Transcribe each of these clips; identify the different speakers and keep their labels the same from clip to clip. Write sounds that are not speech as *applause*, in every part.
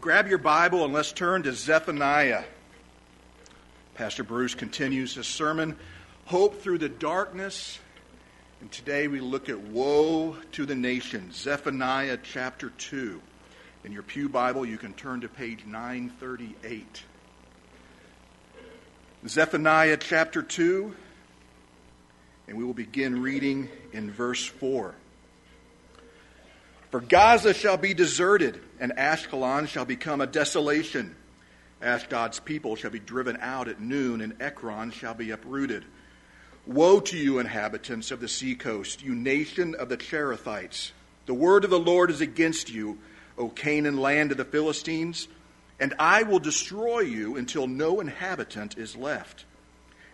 Speaker 1: Grab your Bible and let's turn to Zephaniah. Pastor Bruce continues his sermon, Hope Through the Darkness. And today we look at Woe to the Nation, Zephaniah chapter 2. In your Pew Bible, you can turn to page 938. Zephaniah chapter 2, and we will begin reading in verse 4. For Gaza shall be deserted, and Ashkelon shall become a desolation. Ashdod's people shall be driven out at noon, and Ekron shall be uprooted. Woe to you, inhabitants of the seacoast, you nation of the Cherethites! The word of the Lord is against you, O Canaan land of the Philistines, and I will destroy you until no inhabitant is left.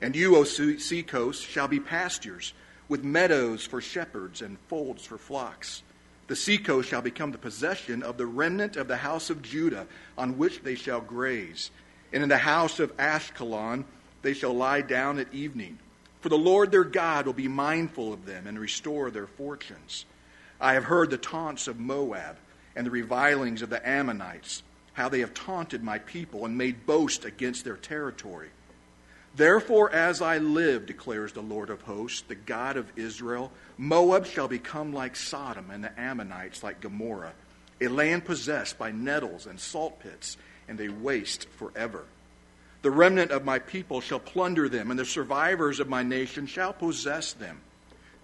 Speaker 1: And you, O seacoast, shall be pastures, with meadows for shepherds and folds for flocks. The seacoast shall become the possession of the remnant of the house of Judah, on which they shall graze. And in the house of Ashkelon they shall lie down at evening. For the Lord their God will be mindful of them and restore their fortunes. I have heard the taunts of Moab and the revilings of the Ammonites, how they have taunted my people and made boast against their territory. Therefore, as I live, declares the Lord of hosts, the God of Israel, Moab shall become like Sodom, and the Ammonites like Gomorrah, a land possessed by nettles and salt pits, and a waste forever. The remnant of my people shall plunder them, and the survivors of my nation shall possess them.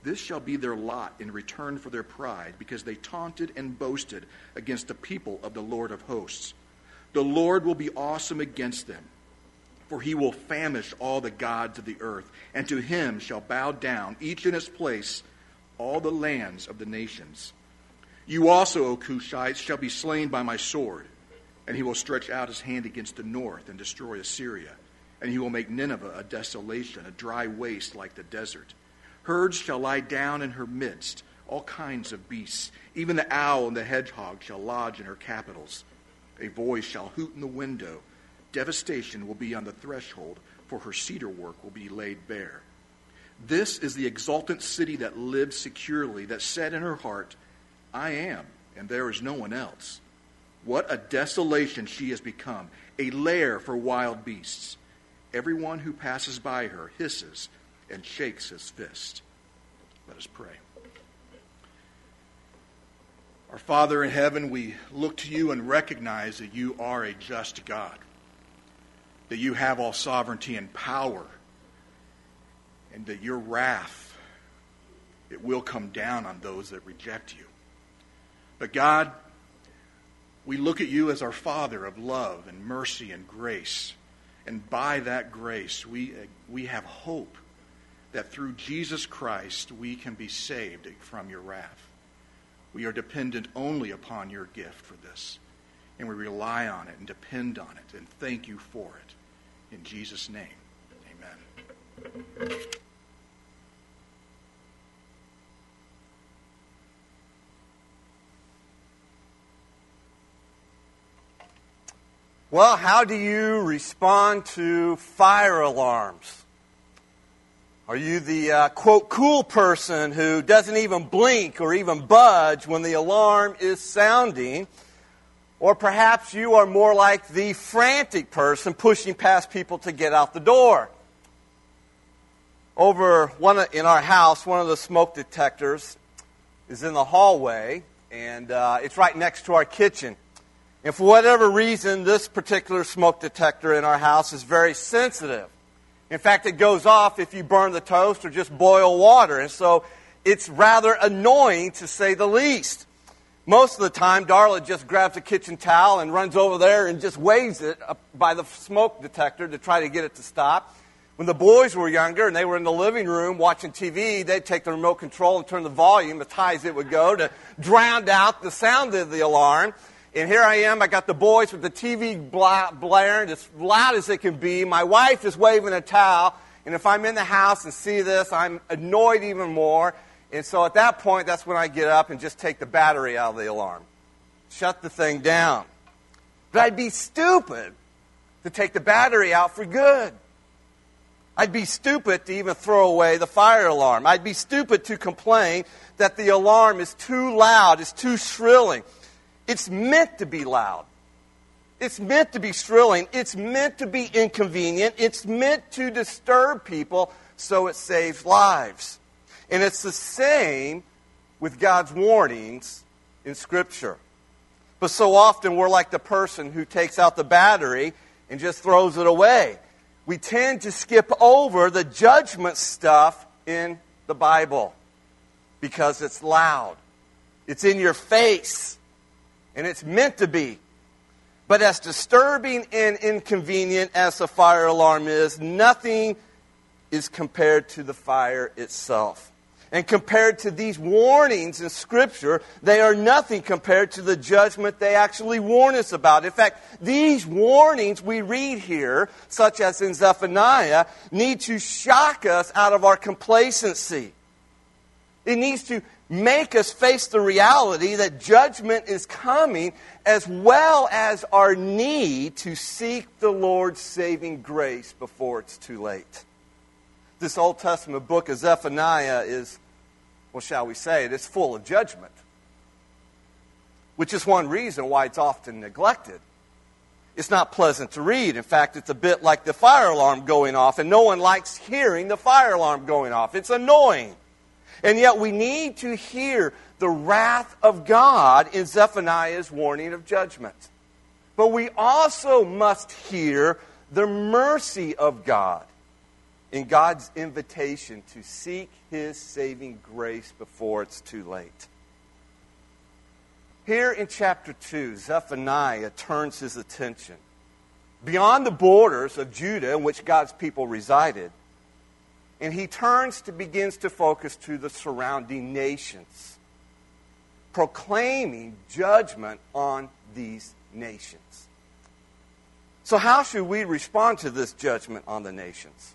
Speaker 1: This shall be their lot in return for their pride, because they taunted and boasted against the people of the Lord of hosts. The Lord will be awesome against them for he will famish all the gods of the earth, and to him shall bow down, each in its place, all the lands of the nations. You also, O Cushites, shall be slain by my sword, and he will stretch out his hand against the north and destroy Assyria, and he will make Nineveh a desolation, a dry waste like the desert. Herds shall lie down in her midst, all kinds of beasts. Even the owl and the hedgehog shall lodge in her capitals. A voice shall hoot in the window Devastation will be on the threshold, for her cedar work will be laid bare. This is the exultant city that lived securely, that said in her heart, I am, and there is no one else. What a desolation she has become, a lair for wild beasts. Everyone who passes by her hisses and shakes his fist. Let us pray. Our Father in heaven, we look to you and recognize that you are a just God that you have all sovereignty and power, and that your wrath it will come down on those that reject you. But God, we look at you as our Father of love and mercy and grace. And by that grace, we, uh, we have hope that through Jesus Christ we can be saved from your wrath. We are dependent only upon your gift for this. And we rely on it and depend on it and thank you for it. In Jesus' name, amen.
Speaker 2: Well, how do you respond to fire alarms? Are you the uh, quote cool person who doesn't even blink or even budge when the alarm is sounding? Or perhaps you are more like the frantic person pushing past people to get out the door. Over one in our house, one of the smoke detectors is in the hallway, and uh, it's right next to our kitchen. And for whatever reason, this particular smoke detector in our house is very sensitive. In fact, it goes off if you burn the toast or just boil water. And so it's rather annoying to say the least. Most of the time, Darla just grabs a kitchen towel and runs over there and just waves it by the smoke detector to try to get it to stop. When the boys were younger and they were in the living room watching TV, they'd take the remote control and turn the volume as high as it would go to drown out the sound of the alarm. And here I am, I got the boys with the TV blaring as loud as it can be. My wife is waving a towel. And if I'm in the house and see this, I'm annoyed even more. And so at that point, that's when I get up and just take the battery out of the alarm, shut the thing down. But I'd be stupid to take the battery out for good. I'd be stupid to even throw away the fire alarm. I'd be stupid to complain that the alarm is too loud, it's too shrilling. It's meant to be loud. It's meant to be shrilling. It's meant to be inconvenient. It's meant to disturb people so it saves lives. And it's the same with God's warnings in Scripture. But so often we're like the person who takes out the battery and just throws it away. We tend to skip over the judgment stuff in the Bible because it's loud, it's in your face, and it's meant to be. But as disturbing and inconvenient as the fire alarm is, nothing is compared to the fire itself. And compared to these warnings in Scripture, they are nothing compared to the judgment they actually warn us about. In fact, these warnings we read here, such as in Zephaniah, need to shock us out of our complacency. It needs to make us face the reality that judgment is coming, as well as our need to seek the Lord's saving grace before it's too late. This Old Testament book of Zephaniah is, well, shall we say it, it's full of judgment, which is one reason why it's often neglected. It's not pleasant to read. In fact, it's a bit like the fire alarm going off, and no one likes hearing the fire alarm going off. It's annoying. And yet we need to hear the wrath of God in Zephaniah's warning of judgment. But we also must hear the mercy of God in God's invitation to seek his saving grace before it's too late. Here in chapter 2, Zephaniah turns his attention beyond the borders of Judah in which God's people resided and he turns to begins to focus to the surrounding nations, proclaiming judgment on these nations. So, how should we respond to this judgment on the nations?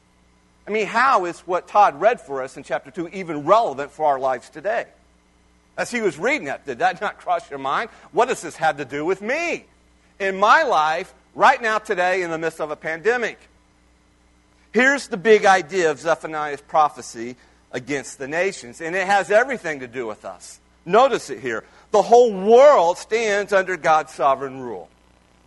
Speaker 2: I mean, how is what Todd read for us in chapter 2 even relevant for our lives today? As he was reading that, did that *laughs* not cross your mind? What does this have to do with me? In my life, right now, today, in the midst of a pandemic. Here's the big idea of Zephaniah's prophecy against the nations, and it has everything to do with us. Notice it here. The whole world stands under God's sovereign rule.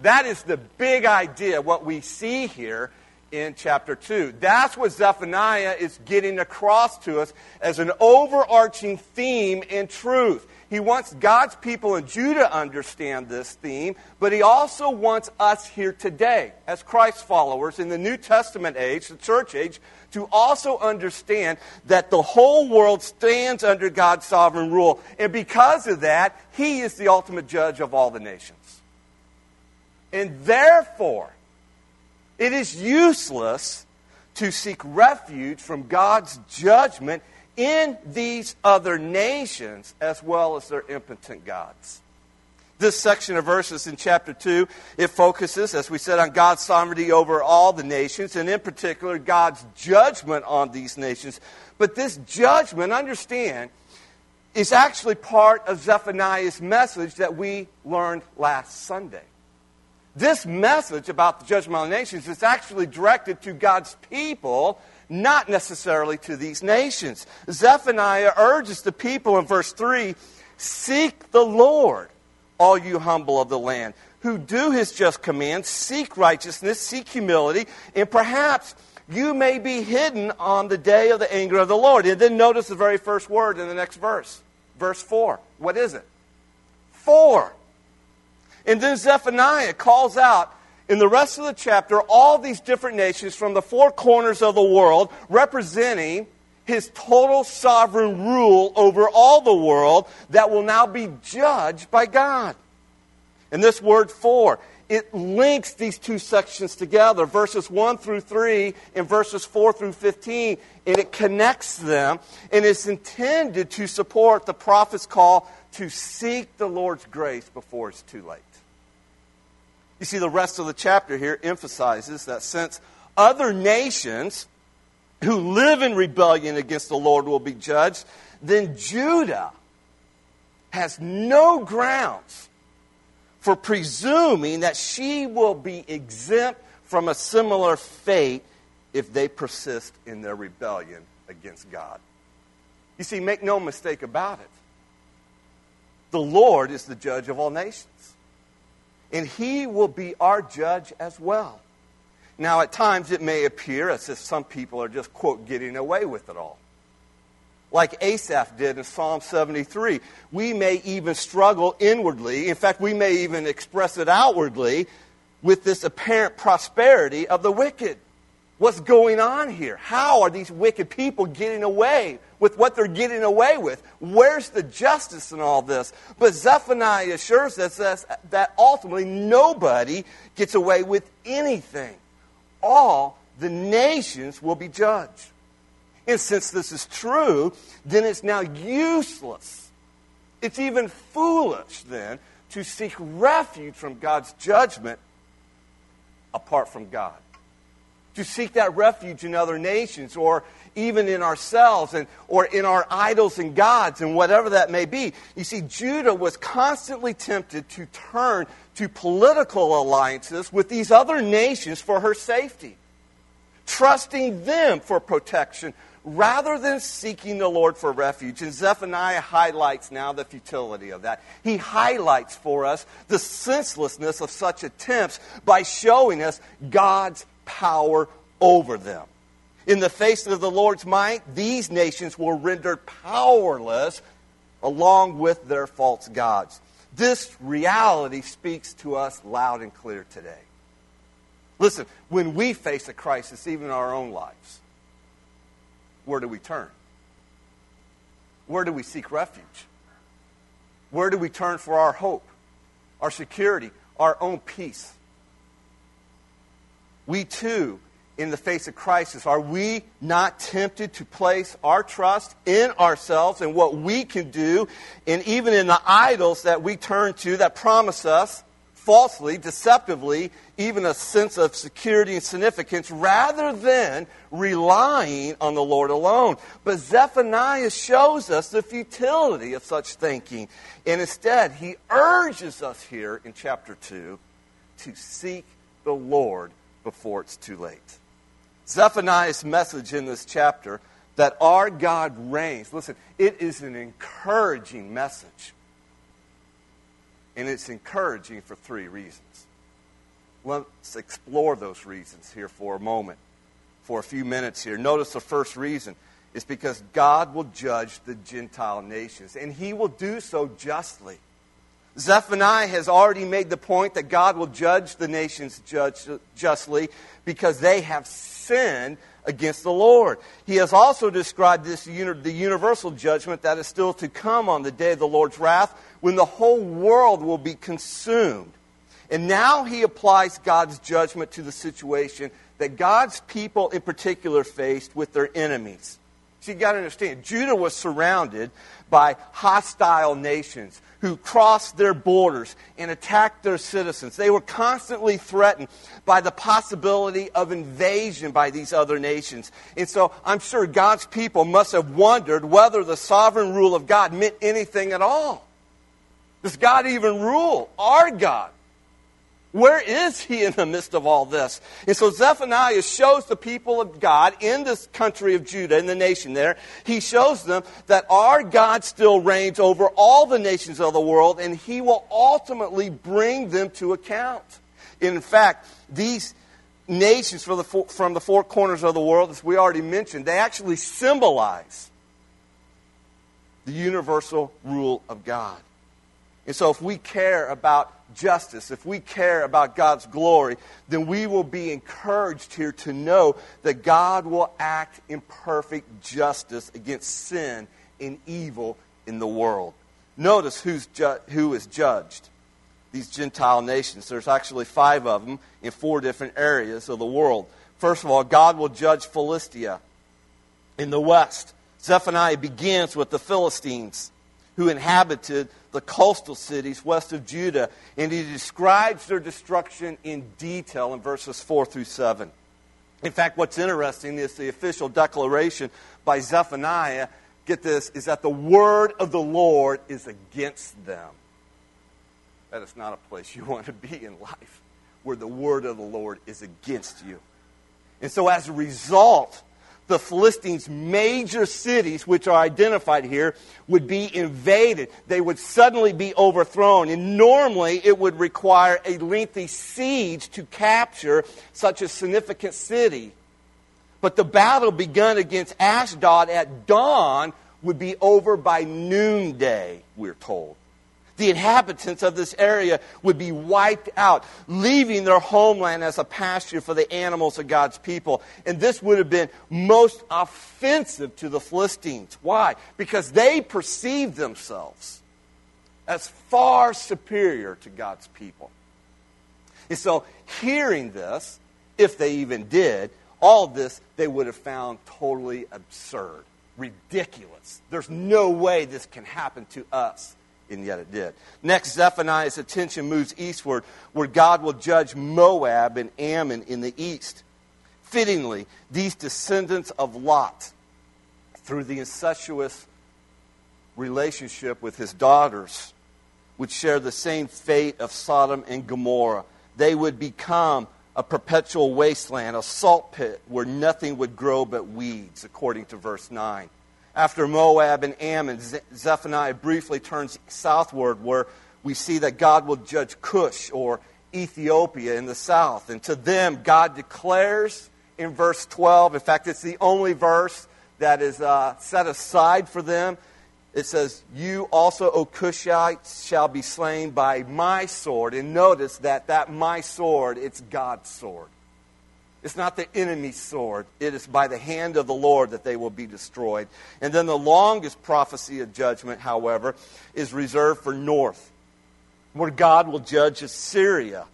Speaker 2: That is the big idea, what we see here in chapter 2. That's what Zephaniah is getting across to us as an overarching theme and truth. He wants God's people in Judah to understand this theme, but he also wants us here today, as Christ followers in the New Testament age, the church age, to also understand that the whole world stands under God's sovereign rule. And because of that, he is the ultimate judge of all the nations. And therefore, it is useless to seek refuge from God's judgment in these other nations as well as their impotent gods. This section of verses in chapter 2, it focuses, as we said, on God's sovereignty over all the nations, and in particular, God's judgment on these nations. But this judgment, understand, is actually part of Zephaniah's message that we learned last Sunday. This message about the judgment on the nations is actually directed to God's people not necessarily to these nations. Zephaniah urges the people in verse 3 Seek the Lord, all you humble of the land, who do his just commands, seek righteousness, seek humility, and perhaps you may be hidden on the day of the anger of the Lord. And then notice the very first word in the next verse, verse 4. What is it? For. And then Zephaniah calls out in the rest of the chapter all these different nations from the four corners of the world representing his total sovereign rule over all the world that will now be judged by God. And this word for, it links these two sections together, verses 1 through 3 and verses 4 through 15, and it connects them, and it's intended to support the prophet's call to seek the Lord's grace before it's too late. You see, the rest of the chapter here emphasizes that since other nations who live in rebellion against the Lord will be judged, then Judah has no grounds for presuming that she will be exempt from a similar fate if they persist in their rebellion against God. You see, make no mistake about it. The Lord is the judge of all nations. And he will be our judge as well. Now, at times it may appear as if some people are just, quote, getting away with it all. Like Asaph did in Psalm 73. We may even struggle inwardly. In fact, we may even express it outwardly with this apparent prosperity of the wicked. What's going on here? How are these wicked people getting away with what they're getting away with? Where's the justice in all this? But Zephaniah assures us that ultimately nobody gets away with anything. All the nations will be judged. And since this is true, then it's now useless. It's even foolish then to seek refuge from God's judgment apart from God to seek that refuge in other nations or even in ourselves and, or in our idols and gods and whatever that may be. You see, Judah was constantly tempted to turn to political alliances with these other nations for her safety, trusting them for protection rather than seeking the Lord for refuge. And Zephaniah highlights now the futility of that. He highlights for us the senselessness of such attempts by showing us God's power over them. In the face of the Lord's might, these nations were rendered powerless along with their false gods. This reality speaks to us loud and clear today. Listen, when we face a crisis, even in our own lives, where do we turn? Where do we seek refuge? Where do we turn for our hope, our security, our own peace? We too, in the face of crisis, are we not tempted to place our trust in ourselves and what we can do, and even in the idols that we turn to that promise us falsely, deceptively, even a sense of security and significance, rather than relying on the Lord alone. But Zephaniah shows us the futility of such thinking. And instead, he urges us here in chapter 2 to seek the Lord before it's too late. Zephaniah's message in this chapter that our God reigns, listen, it is an encouraging message. And it's encouraging for three reasons. Let's explore those reasons here for a moment, for a few minutes here. Notice the first reason is because God will judge the Gentile nations, and he will do so justly. Zephaniah has already made the point that God will judge the nations judge, justly because they have sinned against the Lord. He has also described this the universal judgment that is still to come on the day of the Lord's wrath when the whole world will be consumed. And now he applies God's judgment to the situation that God's people in particular faced with their enemies. So you got to understand, Judah was surrounded by hostile nations who crossed their borders and attacked their citizens. They were constantly threatened by the possibility of invasion by these other nations. And so I'm sure God's people must have wondered whether the sovereign rule of God meant anything at all. Does God even rule? Our God. Where is he in the midst of all this? And so Zephaniah shows the people of God in this country of Judah, in the nation there, he shows them that our God still reigns over all the nations of the world, and he will ultimately bring them to account. In fact, these nations from the, four, from the four corners of the world, as we already mentioned, they actually symbolize the universal rule of God. And so, if we care about justice, if we care about God's glory, then we will be encouraged here to know that God will act in perfect justice against sin and evil in the world. Notice who's ju- who is judged. These Gentile nations. There's actually five of them in four different areas of the world. First of all, God will judge Philistia in the west. Zephaniah begins with the Philistines who inhabited the coastal cities west of Judah, and he describes their destruction in detail in verses 4 through 7. In fact, what's interesting is the official declaration by Zephaniah, get this, is that the word of the Lord is against them. That is not a place you *laughs* want to be in life, where the word of the Lord is against you. And so, as a result, the Philistines' major cities, which are identified here, would be invaded. They would suddenly be overthrown. And normally it would require a lengthy siege to capture such a significant city. But the battle begun against Ashdod at dawn would be over by noonday, we're told the inhabitants of this area would be wiped out, leaving their homeland as a pasture for the animals of God's people. And this would have been most offensive to the Philistines. Why? Because they perceived themselves as far superior to God's people. And so, hearing this, if they even did, all this they would have found totally absurd, ridiculous. There's no way this can happen to us and yet it did. Next, Zephaniah's attention moves eastward, where God will judge Moab and Ammon in the east. Fittingly, these descendants of Lot, through the incestuous relationship with his daughters, would share the same fate of Sodom and Gomorrah. They would become a perpetual wasteland, a salt pit where nothing would grow but weeds, according to verse 9. After Moab and Ammon, Zephaniah briefly turns southward where we see that God will judge Cush or Ethiopia in the south. And to them, God declares in verse 12, in fact, it's the only verse that is uh, set aside for them. It says, You also, O Cushites, shall be slain by my sword. And notice that that my sword, it's God's sword. It's not the enemy's sword. It is by the hand of the Lord that they will be destroyed. And then the longest prophecy of judgment, however, is reserved for north, where God will judge Assyria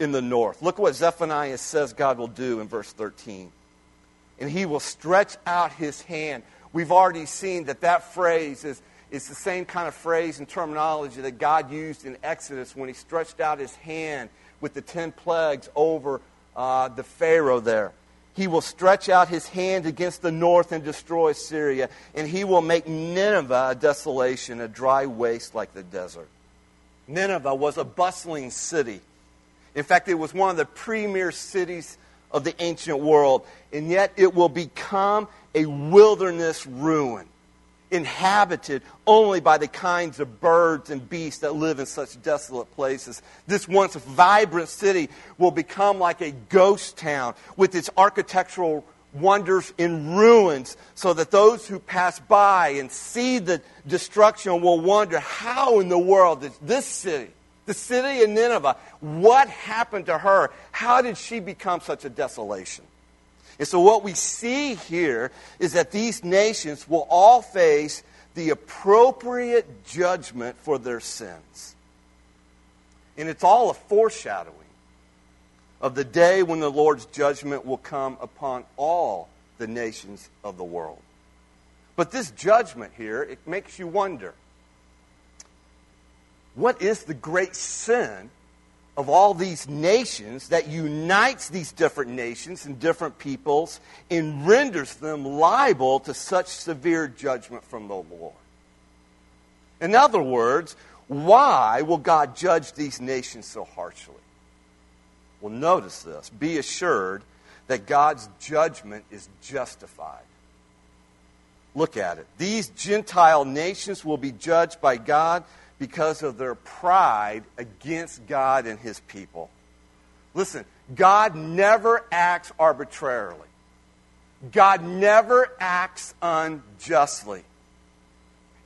Speaker 2: in the north. Look what Zephaniah says God will do in verse 13. And he will stretch out his hand. We've already seen that that phrase is, is the same kind of phrase and terminology that God used in Exodus when he stretched out his hand with the ten plagues over uh, the Pharaoh there. He will stretch out his hand against the north and destroy Assyria, and he will make Nineveh a desolation, a dry waste like the desert. Nineveh was a bustling city. In fact, it was one of the premier cities of the ancient world, and yet it will become a wilderness ruin inhabited only by the kinds of birds and beasts that live in such desolate places. This once vibrant city will become like a ghost town with its architectural wonders in ruins, so that those who pass by and see the destruction will wonder how in the world did this city, the city of Nineveh, what happened to her? How did she become such a desolation? And so, what we see here is that these nations will all face the appropriate judgment for their sins. And it's all a foreshadowing of the day when the Lord's judgment will come upon all the nations of the world. But this judgment here, it makes you wonder what is the great sin of all these nations that unites these different nations and different peoples and renders them liable to such severe judgment from the Lord. In other words, why will God judge these nations so harshly? Well, notice this. Be assured that God's judgment is justified. Look at it. These Gentile nations will be judged by God because of their pride against God and his people. Listen, God never acts arbitrarily. God never acts unjustly.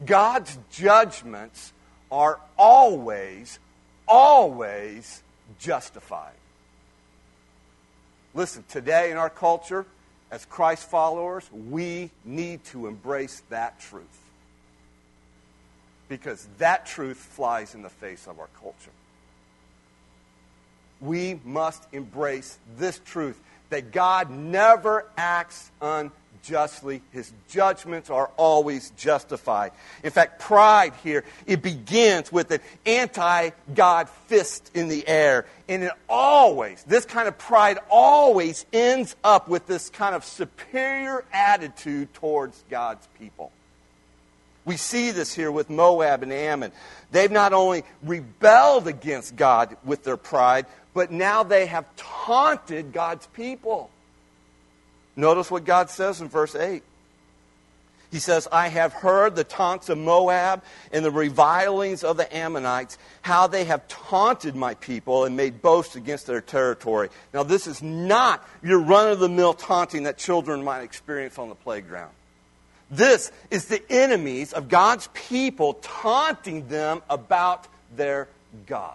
Speaker 2: God's judgments are always, always justified. Listen, today in our culture, as Christ followers, we need to embrace that truth because that truth flies in the face of our culture. We must embrace this truth that God never acts unjustly. His judgments are always justified. In fact, pride here, it begins with an anti-God fist in the air. And it always, this kind of pride always ends up with this kind of superior attitude towards God's people. We see this here with Moab and Ammon. They've not only rebelled against God with their pride, but now they have taunted God's people. Notice what God says in verse 8. He says, I have heard the taunts of Moab and the revilings of the Ammonites, how they have taunted my people and made boasts against their territory. Now, this is not your run of the mill taunting that children might experience on the playground. This is the enemies of God's people taunting them about their God.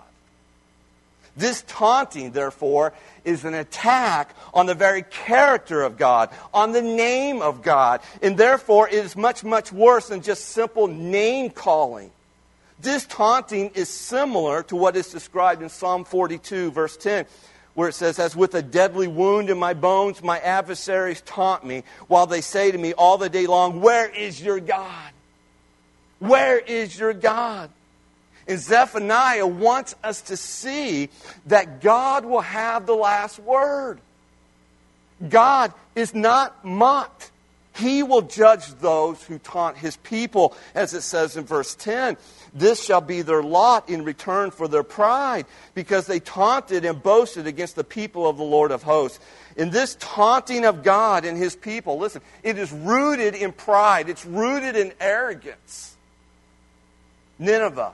Speaker 2: This taunting, therefore, is an attack on the very character of God, on the name of God, and therefore it is much, much worse than just simple name calling. This taunting is similar to what is described in Psalm 42, verse 10, where it says, As with a deadly wound in my bones, my adversaries taunt me, while they say to me all the day long, Where is your God? Where is your God? And Zephaniah wants us to see that God will have the last word. God is not mocked. He will judge those who taunt his people, as it says in verse 10. This shall be their lot in return for their pride, because they taunted and boasted against the people of the Lord of hosts. In this taunting of God and his people, listen, it is rooted in pride, it's rooted in arrogance. Nineveh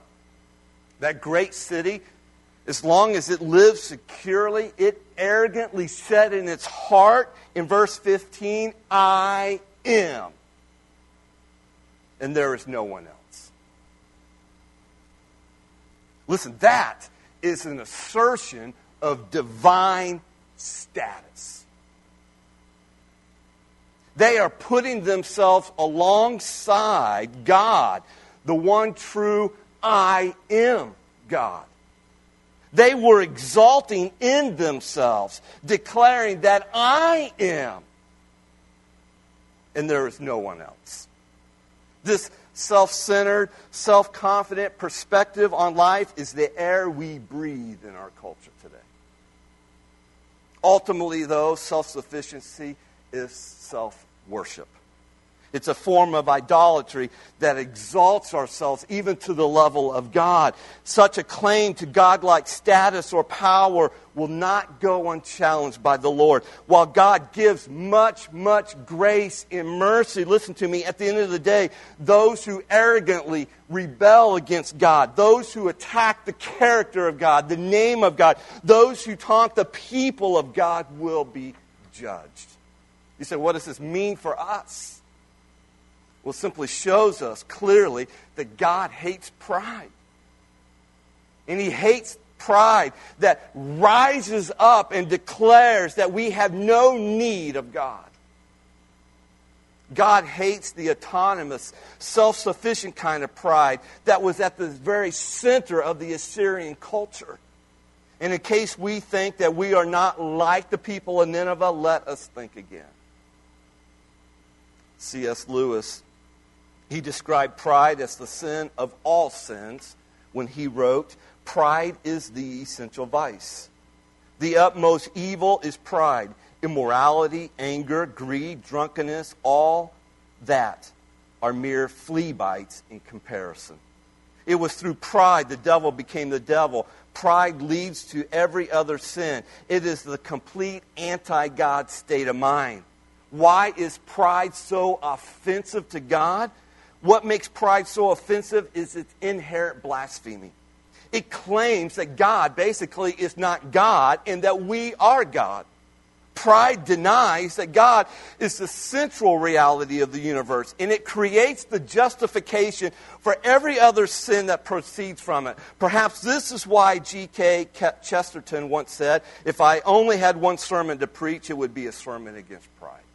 Speaker 2: that great city, as long as it lives securely, it arrogantly said in its heart in verse 15, I am. And there is no one else. Listen, that is an assertion of divine status. They are putting themselves alongside God, the one true I am God. They were exalting in themselves, declaring that I am, and there is no one else. This self centered, self confident perspective on life is the air we breathe in our culture today. Ultimately, though, self sufficiency is self worship. It's a form of idolatry that exalts ourselves even to the level of God. Such a claim to godlike status or power will not go unchallenged by the Lord. While God gives much, much grace and mercy, listen to me, at the end of the day, those who arrogantly rebel against God, those who attack the character of God, the name of God, those who taunt the people of God will be judged. You say, what does this mean for us? Well, simply shows us clearly that God hates pride. And He hates pride that rises up and declares that we have no need of God. God hates the autonomous, self sufficient kind of pride that was at the very center of the Assyrian culture. And in case we think that we are not like the people of Nineveh, let us think again. C.S. Lewis he described pride as the sin of all sins when he wrote, Pride is the essential vice. The utmost evil is pride. Immorality, anger, greed, drunkenness, all that are mere flea bites in comparison. It was through pride the devil became the devil. Pride leads to every other sin. It is the complete anti God state of mind. Why is pride so offensive to God? What makes pride so offensive is its inherent blasphemy. It claims that God basically is not God and that we are God. Pride denies that God is the central reality of the universe, and it creates the justification for every other sin that proceeds from it. Perhaps this is why G.K. Chesterton once said, If I only had one sermon to preach, it would be a sermon against pride.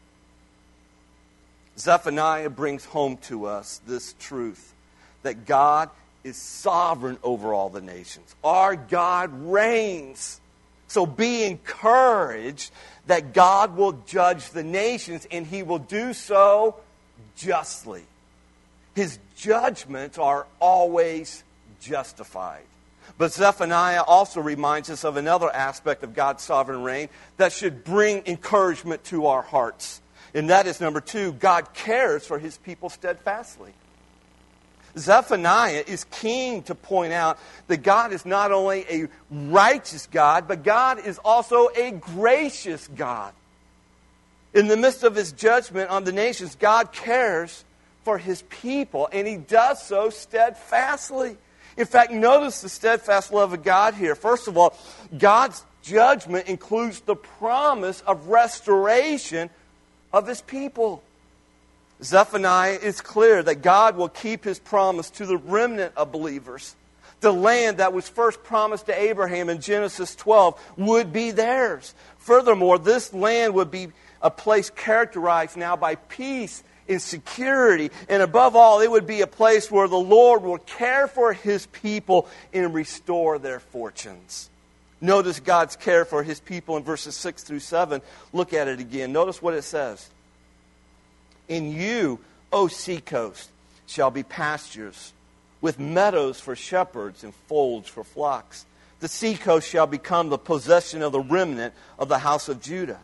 Speaker 2: Zephaniah brings home to us this truth that God is sovereign over all the nations. Our God reigns. So be encouraged that God will judge the nations and he will do so justly. His judgments are always justified. But Zephaniah also reminds us of another aspect of God's sovereign reign that should bring encouragement to our hearts. And that is number two, God cares for his people steadfastly. Zephaniah is keen to point out that God is not only a righteous God, but God is also a gracious God. In the midst of his judgment on the nations, God cares for his people, and he does so steadfastly. In fact, notice the steadfast love of God here. First of all, God's judgment includes the promise of restoration of his people. Zephaniah is clear that God will keep his promise to the remnant of believers. The land that was first promised to Abraham in Genesis 12 would be theirs. Furthermore, this land would be a place characterized now by peace and security. And above all, it would be a place where the Lord will care for his people and restore their fortunes. Notice God's care for his people in verses 6 through 7. Look at it again. Notice what it says. In you, O seacoast, shall be pastures, with meadows for shepherds and folds for flocks. The seacoast shall become the possession of the remnant of the house of Judah,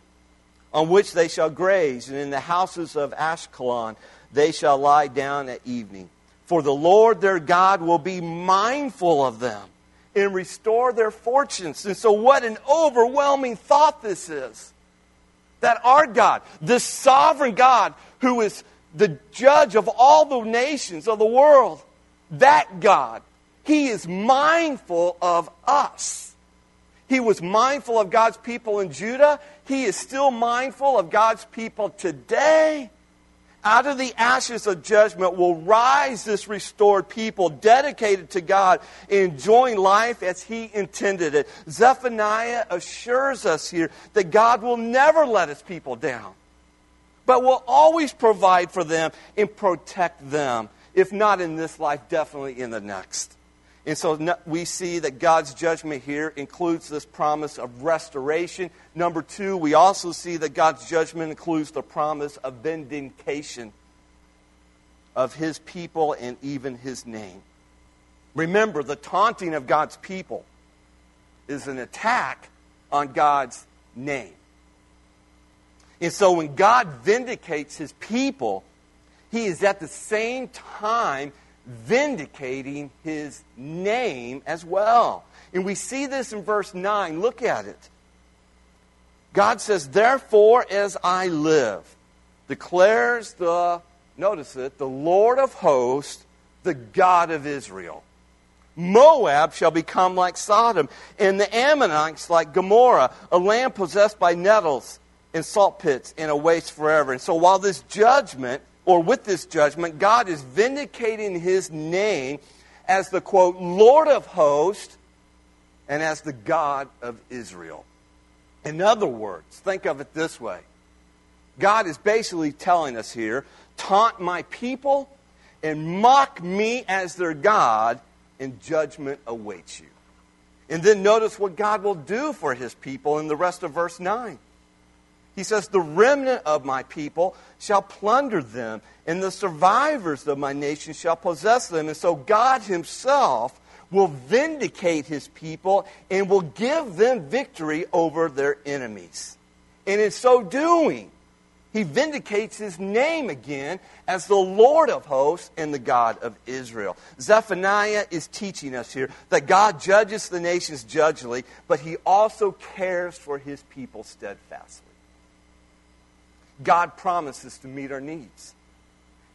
Speaker 2: on which they shall graze, and in the houses of Ashkelon they shall lie down at evening. For the Lord their God will be mindful of them and restore their fortunes. And so, what an overwhelming thought this is that our God, this sovereign God who is the judge of all the nations of the world, that God, He is mindful of us. He was mindful of God's people in Judah. He is still mindful of God's people today. Out of the ashes of judgment will rise this restored people dedicated to God, enjoying life as He intended it. Zephaniah assures us here that God will never let His people down, but will always provide for them and protect them, if not in this life, definitely in the next. And so we see that God's judgment here includes this promise of restoration. Number two, we also see that God's judgment includes the promise of vindication of his people and even his name. Remember, the taunting of God's people is an attack on God's name. And so when God vindicates his people, he is at the same time vindicating his name as well. And we see this in verse 9. Look at it. God says, Therefore, as I live, declares the, notice it, the Lord of hosts, the God of Israel. Moab shall become like Sodom, and the Ammonites like Gomorrah, a land possessed by nettles and salt pits and a waste forever. And so while this judgment or with this judgment, God is vindicating his name as the quote, Lord of hosts and as the God of Israel. In other words, think of it this way God is basically telling us here taunt my people and mock me as their God, and judgment awaits you. And then notice what God will do for his people in the rest of verse 9. He says, The remnant of my people shall plunder them, and the survivors of my nation shall possess them. And so God Himself will vindicate His people and will give them victory over their enemies. And in so doing, He vindicates His name again as the Lord of hosts and the God of Israel. Zephaniah is teaching us here that God judges the nations judgely, but He also cares for His people steadfastly. God promises to meet our needs.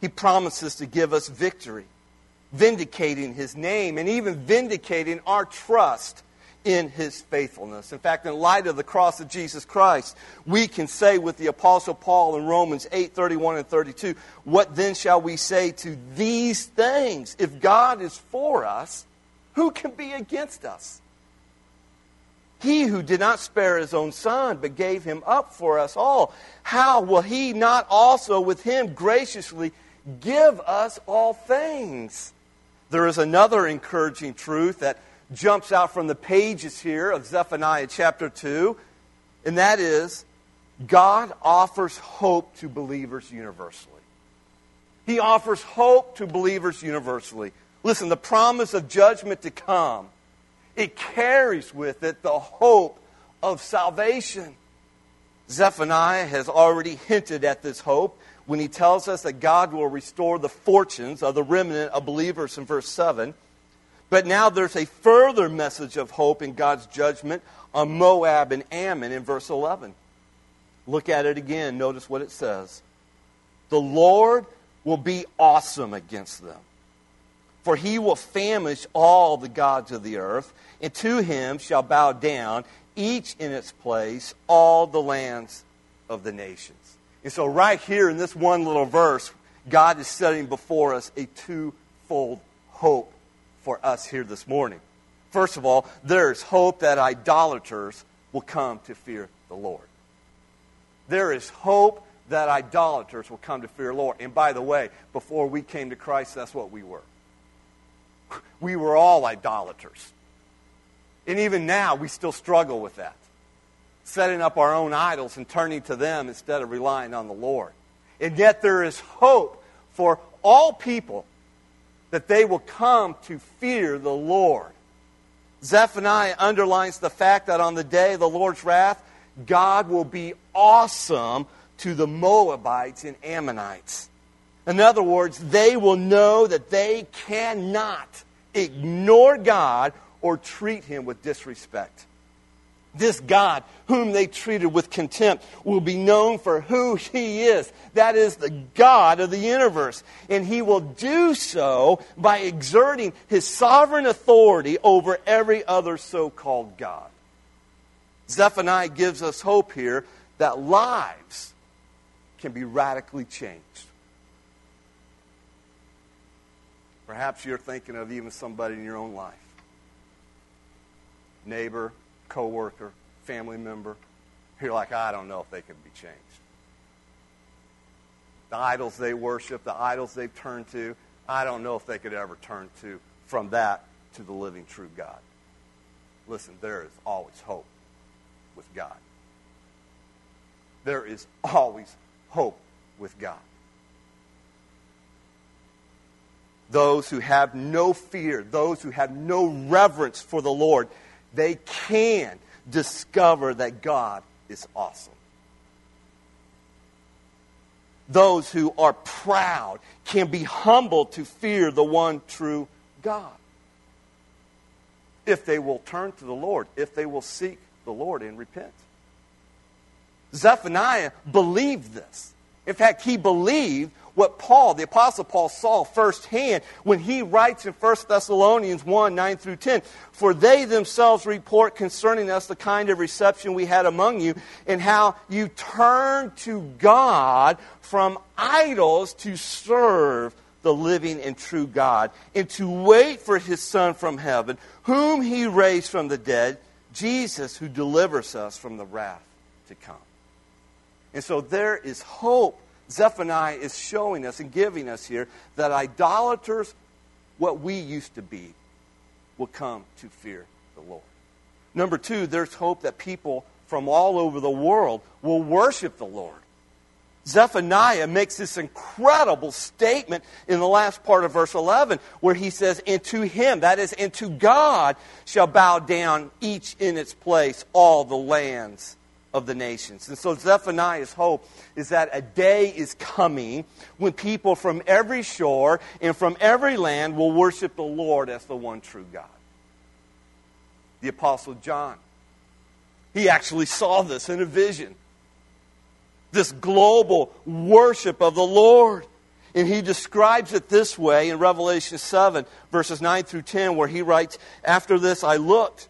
Speaker 2: He promises to give us victory, vindicating His name, and even vindicating our trust in His faithfulness. In fact, in light of the cross of Jesus Christ, we can say with the Apostle Paul in Romans 8 31 and 32, What then shall we say to these things? If God is for us, who can be against us? He who did not spare his own son, but gave him up for us all, how will he not also with him graciously give us all things? There is another encouraging truth that jumps out from the pages here of Zephaniah chapter 2, and that is God offers hope to believers universally. He offers hope to believers universally. Listen, the promise of judgment to come it carries with it the hope of salvation. Zephaniah has already hinted at this hope when he tells us that God will restore the fortunes of the remnant of believers in verse 7. But now there's a further message of hope in God's judgment on Moab and Ammon in verse 11. Look at it again. Notice what it says. The Lord will be awesome against them. For he will famish all the gods of the earth, and to him shall bow down, each in its place, all the lands of the nations. And so, right here in this one little verse, God is setting before us a twofold hope for us here this morning. First of all, there's hope that idolaters will come to fear the Lord. There is hope that idolaters will come to fear the Lord. And by the way, before we came to Christ, that's what we were. We were all idolaters. And even now, we still struggle with that. Setting up our own idols and turning to them instead of relying on the Lord. And yet, there is hope for all people that they will come to fear the Lord. Zephaniah underlines the fact that on the day of the Lord's wrath, God will be awesome to the Moabites and Ammonites. In other words, they will know that they cannot ignore God or treat him with disrespect. This God, whom they treated with contempt, will be known for who he is. That is the God of the universe. And he will do so by exerting his sovereign authority over every other so called God. Zephaniah gives us hope here that lives can be radically changed. Perhaps you're thinking of even somebody in your own life neighbor, coworker, family member. You're like, I don't know if they can be changed. The idols they worship, the idols they've turned to, I don't know if they could ever turn to from that to the living true God. Listen, there is always hope with God. There is always hope with God. Those who have no fear, those who have no reverence for the Lord, they can discover that God is awesome. Those who are proud can be humbled to fear the one true God. If they will turn to the Lord, if they will seek the Lord and repent. Zephaniah believed this. In fact, he believed what Paul, the Apostle Paul, saw firsthand when he writes in 1 Thessalonians 1 9 through 10. For they themselves report concerning us the kind of reception we had among you, and how you turned to God from idols to serve the living and true God, and to wait for his Son from heaven, whom he raised from the dead, Jesus, who delivers us from the wrath to come. And so there is hope Zephaniah is showing us and giving us here that idolaters, what we used to be, will come to fear the Lord. Number two, there's hope that people from all over the world will worship the Lord. Zephaniah makes this incredible statement in the last part of verse 11 where he says, And to him, that is, and to God, shall bow down each in its place all the lands of the nations. And so Zephaniah's hope is that a day is coming when people from every shore and from every land will worship the Lord as the one true God. The Apostle John, he actually saw this in a vision. This global worship of the Lord. And he describes it this way in Revelation 7, verses 9 through 10, where he writes, After this I looked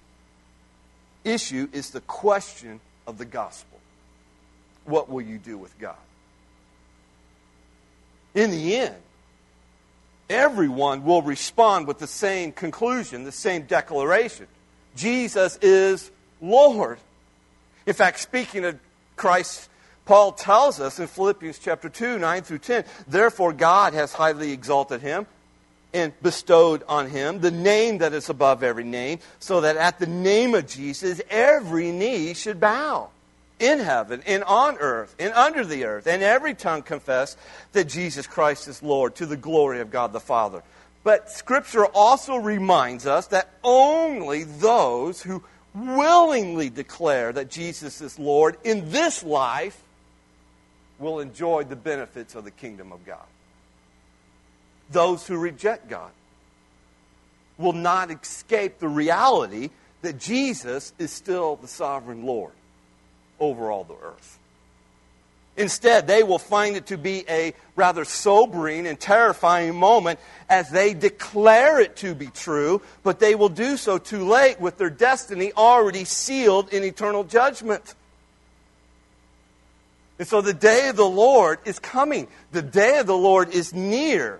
Speaker 2: issue is the question of the gospel. What will you do with God? In the end, everyone will respond with the same conclusion, the same declaration Jesus is Lord. In fact, speaking of Christ, Paul tells us in Philippians chapter 2, 9 through 10, therefore God has highly exalted him and bestowed on him the name that is above every name, so that at the name of Jesus every knee should bow in heaven and on earth and under the earth, and every tongue confess that Jesus Christ is Lord to the glory of God the Father. But Scripture also reminds us that only those who willingly declare that Jesus is Lord in this life will enjoy the benefits of the kingdom of God. Those who reject God will not escape the reality that Jesus is still the sovereign Lord over all the earth. Instead, they will find it to be a rather sobering and terrifying moment as they declare it to be true, but they will do so too late with their destiny already sealed in eternal judgment. And so the day of the Lord is coming. The day of the Lord is near.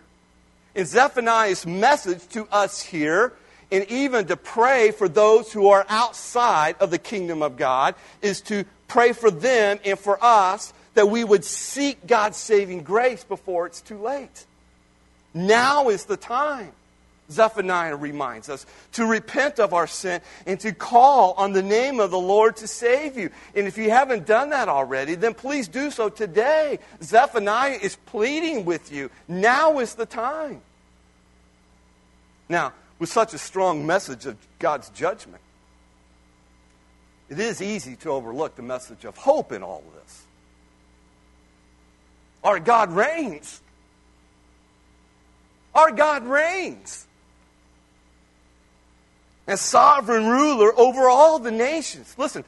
Speaker 2: And Zephaniah's message to us here, and even to pray for those who are outside of the kingdom of God, is to pray for them and for us that we would seek God's saving grace before it's too late. Now is the time. Zephaniah reminds us to repent of our sin and to call on the name of the Lord to save you. And if you haven't done that already, then please do so today. Zephaniah is pleading with you. Now is the time. Now, with such a strong message of God's judgment, it is easy to overlook the message of hope in all of this. Our God reigns. Our God reigns. As sovereign ruler over all the nations. Listen,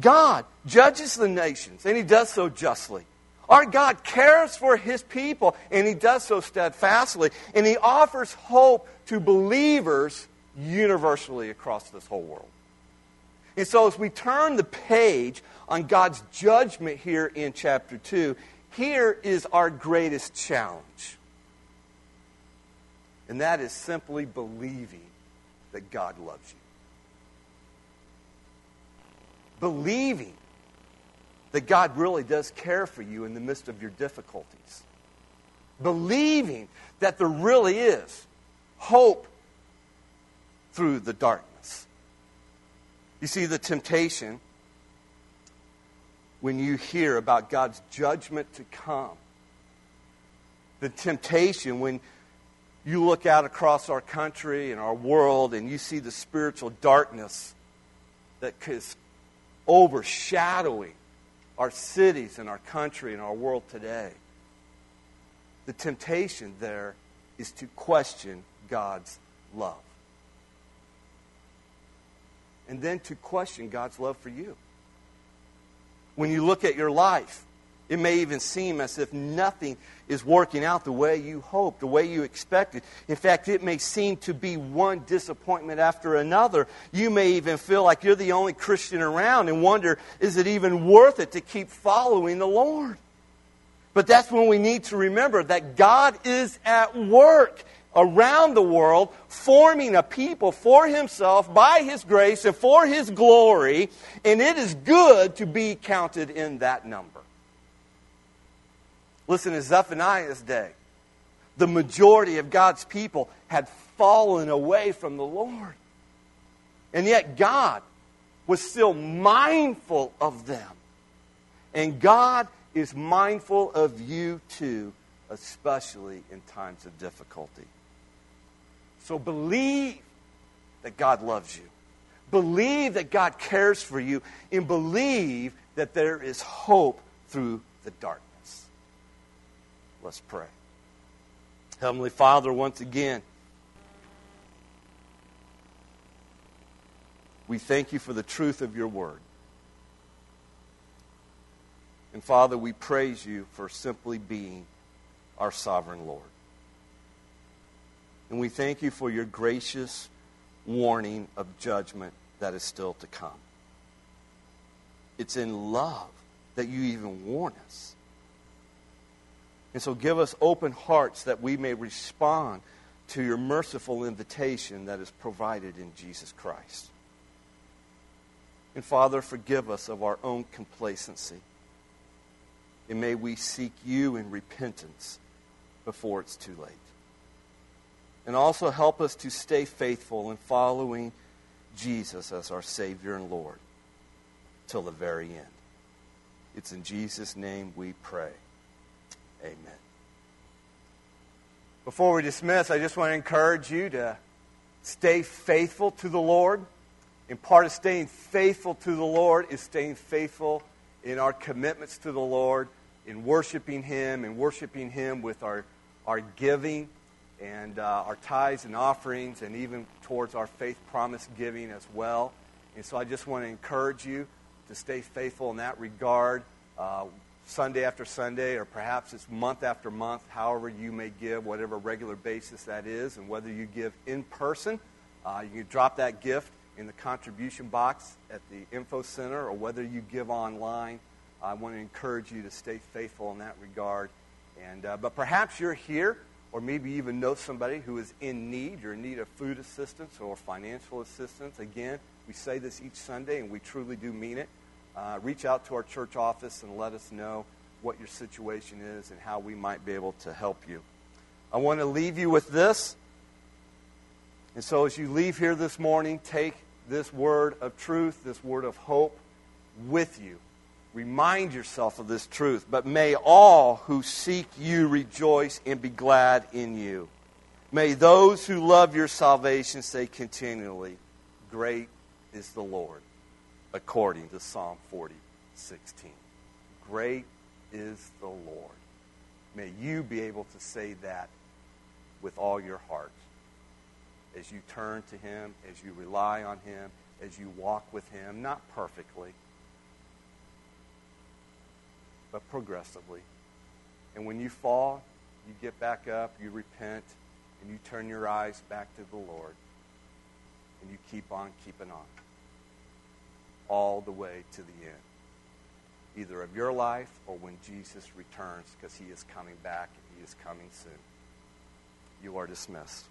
Speaker 2: God judges the nations, and He does so justly. Our God cares for His people, and He does so steadfastly. And He offers hope to believers universally across this whole world. And so, as we turn the page on God's judgment here in chapter 2, here is our greatest challenge. And that is simply believing that God loves you. Believing that God really does care for you in the midst of your difficulties. Believing that there really is hope through the darkness. You see, the temptation when you hear about God's judgment to come. The temptation when you look out across our country and our world and you see the spiritual darkness that is overshadowing our cities and our country and our world today. The temptation there is to question God's love. And then to question God's love for you. When you look at your life, it may even seem as if nothing is working out the way you hoped, the way you expected. In fact, it may seem to be one disappointment after another. You may even feel like you're the only Christian around and wonder, is it even worth it to keep following the Lord? But that's when we need to remember that God is at work around the world, forming a people for himself by his grace and for his glory, and it is good to be counted in that number. Listen, to Zephaniah's day, the majority of God's people had fallen away from the Lord. And yet God was still mindful of them. And God is mindful of you too, especially in times of difficulty. So believe that God loves you. Believe that God cares for you. And believe that there is hope through the darkness. Let's pray. Heavenly Father, once again, we thank you for the truth of your word. And Father, we praise you for simply being our sovereign Lord. And we thank you for your gracious warning of judgment that is still to come. It's in love that you even warn us. And so give us open hearts that we may respond to your merciful invitation that is provided in Jesus Christ. And Father, forgive us of our own complacency. And may we seek you in repentance before it's too late and also help us to stay faithful in following Jesus as our Savior and Lord till the very end. It's in Jesus' name we pray. Amen. Before we dismiss, I just want to encourage you to stay faithful to the Lord. And part of staying faithful to the Lord is staying faithful in our commitments to the Lord, in worshiping Him, and worshiping Him with our, our giving and uh, our tithes and offerings, and even towards our faith promise giving as well. And so I just want to encourage you to stay faithful in that regard. Uh, Sunday after Sunday, or perhaps it's month after month, however you may give, whatever regular basis that is, and whether you give in person, uh, you can drop that gift in the contribution box at the info center, or whether you give online. I want to encourage you to stay faithful in that regard. And, uh, but perhaps you're here, or maybe even know somebody who is in need. You're in need of food assistance or financial assistance. Again, we say this each Sunday, and we truly do mean it uh, reach out to our church office and let us know what your situation is and how we might be able to help you. I want to leave you with this. And so, as you leave here this morning, take this word of truth, this word of hope with you. Remind yourself of this truth. But may all who seek you rejoice and be glad in you. May those who love your salvation say continually, Great is the Lord according to Psalm 40, 16. Great is the Lord. May you be able to say that with all your heart as you turn to Him, as you rely on Him, as you walk with Him, not perfectly, but progressively. And when you fall, you get back up, you repent, and you turn your eyes back to the Lord, and you keep on keeping on all the way to the end, either of your life or when Jesus returns, because he is coming back and he is coming soon. You are dismissed.